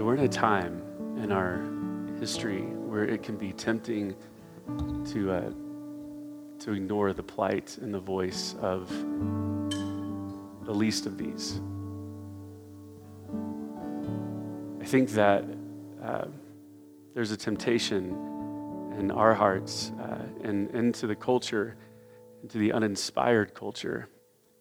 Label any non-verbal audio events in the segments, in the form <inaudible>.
We're in a time in our history where it can be tempting to, uh, to ignore the plight and the voice of the least of these. I think that uh, there's a temptation in our hearts uh, and into the culture, into the uninspired culture,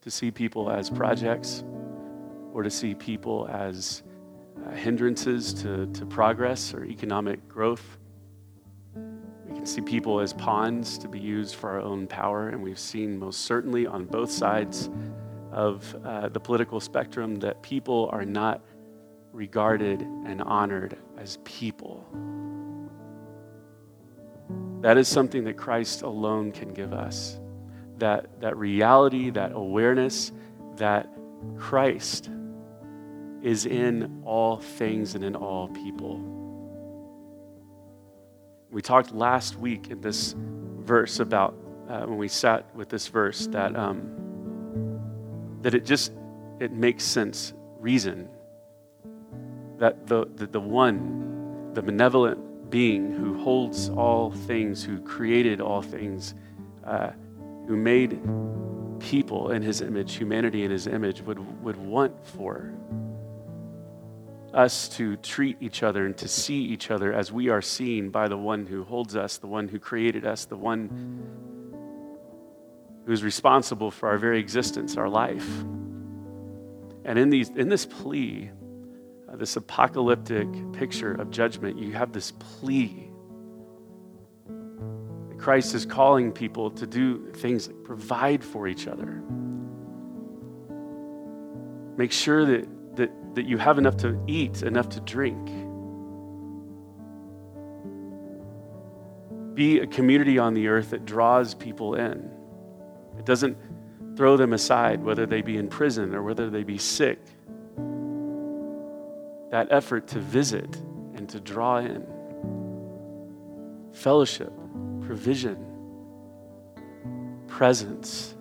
to see people as projects or to see people as uh, hindrances to, to progress or economic growth. We can see people as pawns to be used for our own power, and we've seen most certainly on both sides of uh, the political spectrum that people are not regarded and honored as people. That is something that Christ alone can give us. That, that reality, that awareness that Christ is in all things and in all people. We talked last week in this verse about uh, when we sat with this verse that um, that it just it makes sense, reason that the, the, the one, the benevolent being who holds all things, who created all things, uh, who made people in his image, humanity in his image, would, would want for us to treat each other and to see each other as we are seen by the one who holds us, the one who created us, the one who is responsible for our very existence, our life. And in, these, in this plea, uh, this apocalyptic picture of judgment, you have this plea. that Christ is calling people to do things like provide for each other. Make sure that that, you have enough to eat, enough to drink. Be a community on the earth that draws people in. It doesn't throw them aside, whether they be in prison or whether they be sick. That effort to visit and to draw in. Fellowship, provision, presence.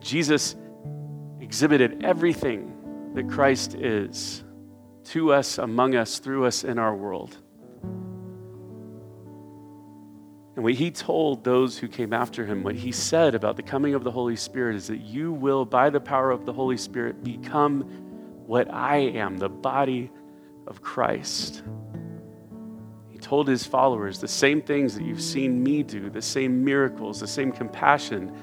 Jesus exhibited everything that Christ is to us, among us, through us, in our world. And what he told those who came after him, what he said about the coming of the Holy Spirit is that you will, by the power of the Holy Spirit, become what I am, the body of Christ. He told his followers the same things that you've seen me do, the same miracles, the same compassion,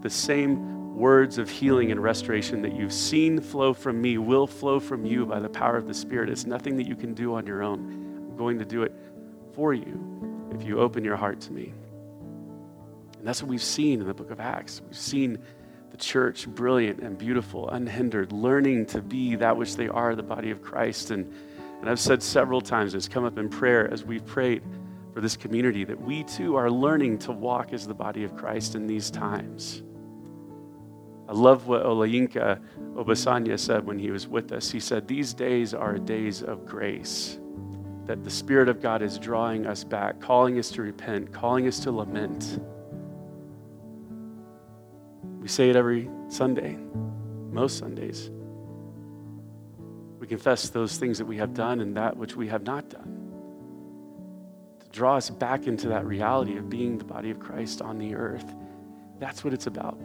the same words of healing and restoration that you've seen flow from me will flow from you by the power of the Spirit. It's nothing that you can do on your own. I'm going to do it for you if you open your heart to me. And that's what we've seen in the book of Acts. We've seen the church brilliant and beautiful, unhindered, learning to be that which they are, the body of Christ. And, and I've said several times, it's come up in prayer as we've prayed for this community, that we too are learning to walk as the body of Christ in these times. I love what Olayinka Obasanya said when he was with us. He said, These days are days of grace, that the Spirit of God is drawing us back, calling us to repent, calling us to lament. We say it every Sunday, most Sundays. We confess those things that we have done and that which we have not done. To draw us back into that reality of being the body of Christ on the earth. That's what it's about.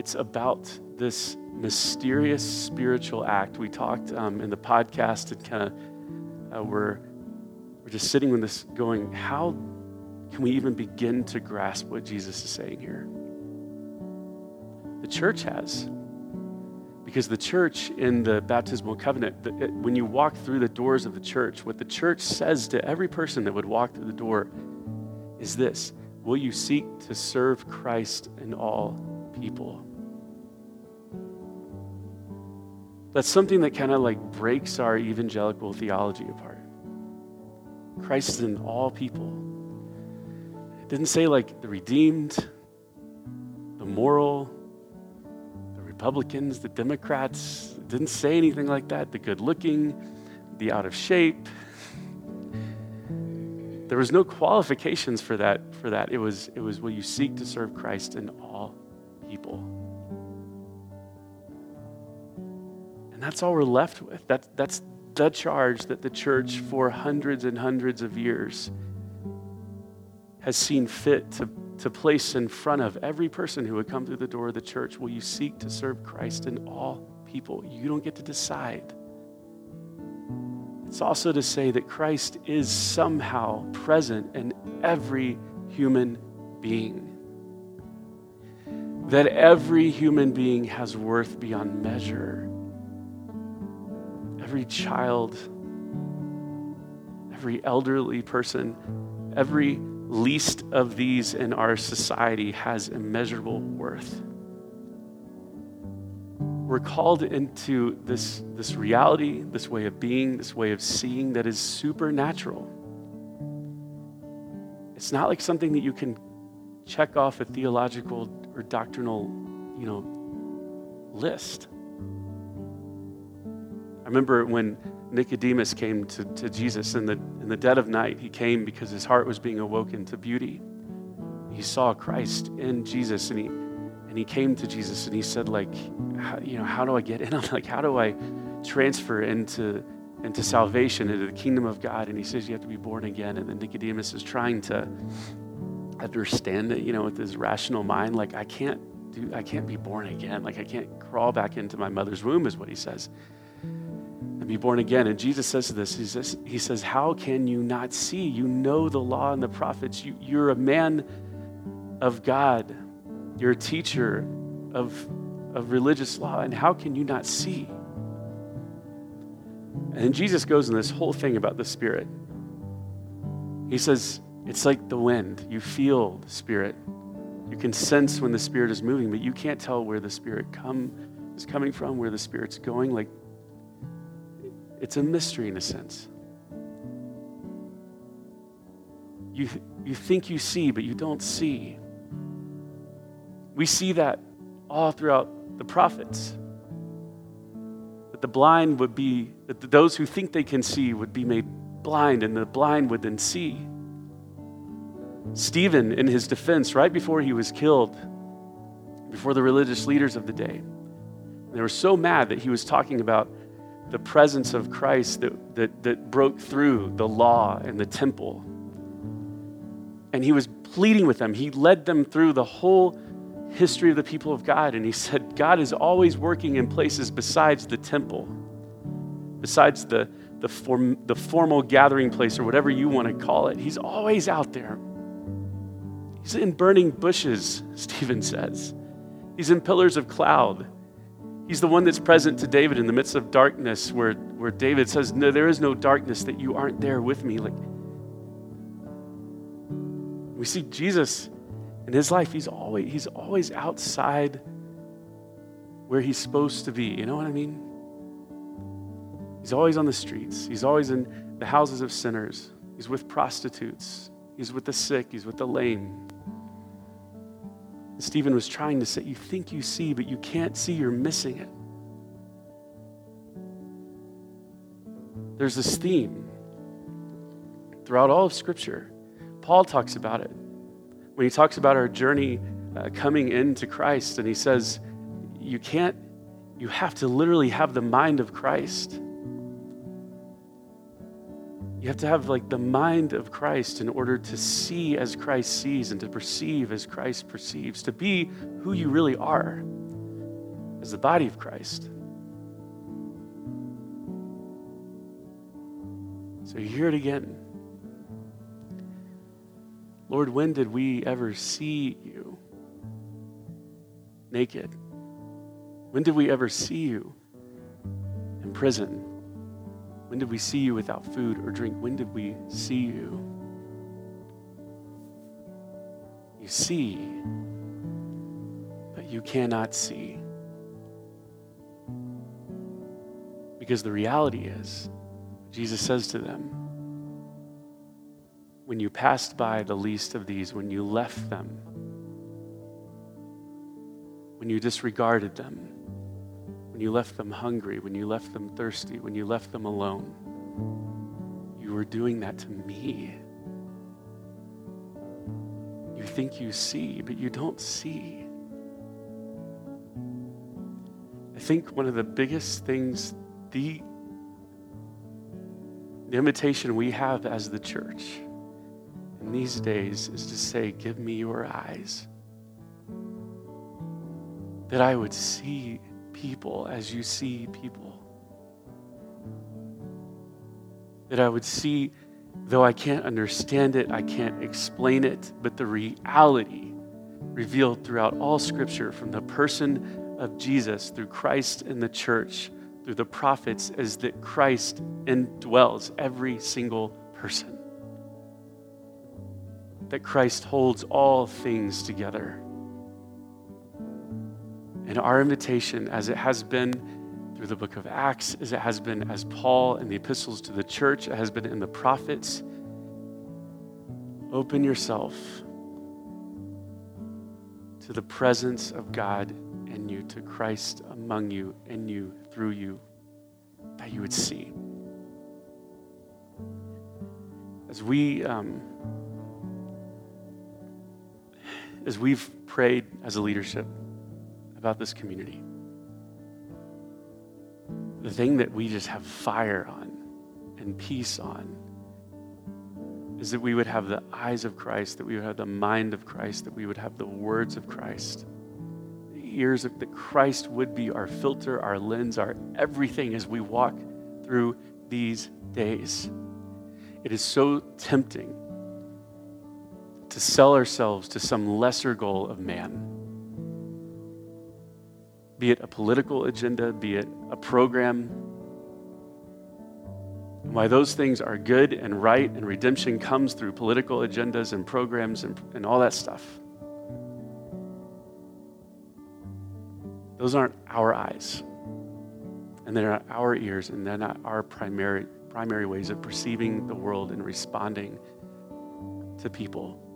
It's about this mysterious spiritual act. We talked um, in the podcast and kind of uh, we're, we're just sitting with this going, how can we even begin to grasp what Jesus is saying here? The church has. Because the church in the baptismal covenant, the, it, when you walk through the doors of the church, what the church says to every person that would walk through the door is this Will you seek to serve Christ in all people? That's something that kind of like breaks our evangelical theology apart. Christ is in all people. It didn't say like the redeemed, the moral, the Republicans, the Democrats. It didn't say anything like that. The good looking, the out of shape. There was no qualifications for that for that. It was it was will you seek to serve Christ in all people. And that's all we're left with. That, that's the charge that the church, for hundreds and hundreds of years, has seen fit to, to place in front of every person who would come through the door of the church. Will you seek to serve Christ in all people? You don't get to decide. It's also to say that Christ is somehow present in every human being. That every human being has worth beyond measure. Every child, every elderly person, every least of these in our society has immeasurable worth. We're called into this, this reality, this way of being, this way of seeing that is supernatural. It's not like something that you can check off a theological or doctrinal, you know, list. Remember when Nicodemus came to, to Jesus in the, in the dead of night. He came because his heart was being awoken to beauty. He saw Christ in Jesus and he, and he came to Jesus and he said, like, how, you know, how do I get in? I'm <laughs> like, how do I transfer into, into salvation, into the kingdom of God? And he says, you have to be born again. And then Nicodemus is trying to understand it, you know, with his rational mind. Like, I can't do, I can't be born again. Like, I can't crawl back into my mother's womb, is what he says be born again. And Jesus says to this, he says, he says, How can you not see? You know the law and the prophets. You, you're a man of God. You're a teacher of, of religious law. And how can you not see? And Jesus goes in this whole thing about the Spirit. He says, It's like the wind. You feel the Spirit. You can sense when the Spirit is moving, but you can't tell where the Spirit come, is coming from, where the Spirit's going. Like it's a mystery in a sense. You, you think you see, but you don't see. We see that all throughout the prophets. That the blind would be, that those who think they can see would be made blind, and the blind would then see. Stephen, in his defense, right before he was killed, before the religious leaders of the day, they were so mad that he was talking about the presence of Christ that, that, that broke through the law and the temple. And he was pleading with them. He led them through the whole history of the people of God. And he said, God is always working in places besides the temple, besides the, the, form, the formal gathering place or whatever you want to call it. He's always out there. He's in burning bushes, <laughs> Stephen says. He's in pillars of cloud. He's the one that's present to David in the midst of darkness, where, where David says, No, there is no darkness that you aren't there with me. Like we see Jesus in his life, he's always he's always outside where he's supposed to be. You know what I mean? He's always on the streets. He's always in the houses of sinners. He's with prostitutes. He's with the sick. He's with the lame. Stephen was trying to say, You think you see, but you can't see, you're missing it. There's this theme throughout all of Scripture. Paul talks about it when he talks about our journey uh, coming into Christ, and he says, You can't, you have to literally have the mind of Christ. You have to have like the mind of Christ in order to see as Christ sees and to perceive as Christ perceives, to be who you really are as the body of Christ. So you hear it again. Lord, when did we ever see you naked? When did we ever see you in prison? When did we see you without food or drink? When did we see you? You see, but you cannot see. Because the reality is, Jesus says to them, when you passed by the least of these, when you left them, when you disregarded them, when you left them hungry, when you left them thirsty, when you left them alone. You were doing that to me. You think you see, but you don't see. I think one of the biggest things, the, the invitation we have as the church in these days is to say, Give me your eyes. That I would see people as you see people. That I would see, though I can't understand it, I can't explain it, but the reality revealed throughout all Scripture from the person of Jesus through Christ in the church, through the prophets, is that Christ indwells every single person. That Christ holds all things together. And our invitation, as it has been through the book of Acts, as it has been as Paul in the epistles to the church, it has been in the prophets, open yourself to the presence of God in you, to Christ among you, in you, through you, that you would see. As we, um, as we've prayed as a leadership, about this community. The thing that we just have fire on and peace on is that we would have the eyes of Christ, that we would have the mind of Christ, that we would have the words of Christ, the ears of that Christ would be our filter, our lens, our everything as we walk through these days. It is so tempting to sell ourselves to some lesser goal of man be it a political agenda, be it a program. And why those things are good and right, and redemption comes through political agendas and programs and, and all that stuff. Those aren't our eyes, and they're not our ears, and they're not our primary, primary ways of perceiving the world and responding to people.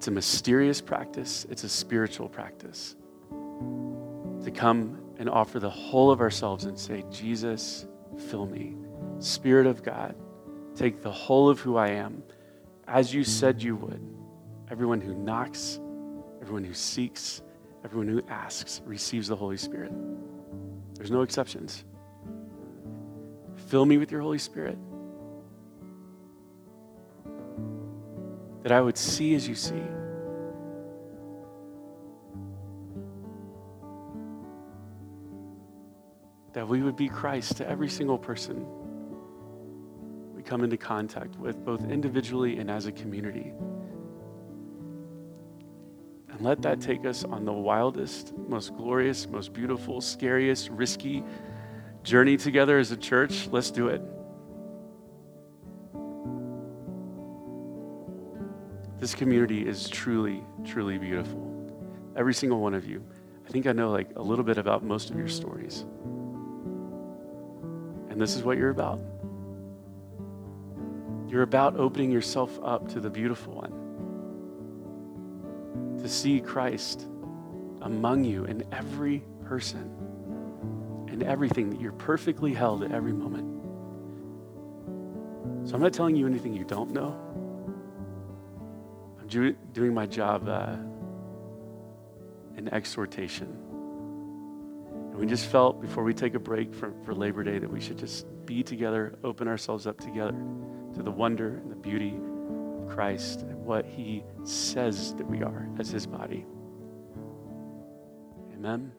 It's a mysterious practice, it's a spiritual practice. To come and offer the whole of ourselves and say, Jesus, fill me. Spirit of God, take the whole of who I am, as you said you would. Everyone who knocks, everyone who seeks, everyone who asks receives the Holy Spirit. There's no exceptions. Fill me with your Holy Spirit. That I would see as you see. That we would be Christ to every single person we come into contact with, both individually and as a community. And let that take us on the wildest, most glorious, most beautiful, scariest, risky journey together as a church. Let's do it. This community is truly, truly beautiful. Every single one of you. I think I know like a little bit about most of your stories. And this is what you're about. You're about opening yourself up to the beautiful one. To see Christ among you in every person and everything that you're perfectly held at every moment. So I'm not telling you anything you don't know do, doing my job uh, in exhortation. And we just felt before we take a break for, for Labor Day that we should just be together, open ourselves up together to the wonder and the beauty of Christ and what he says that we are as his body. Amen.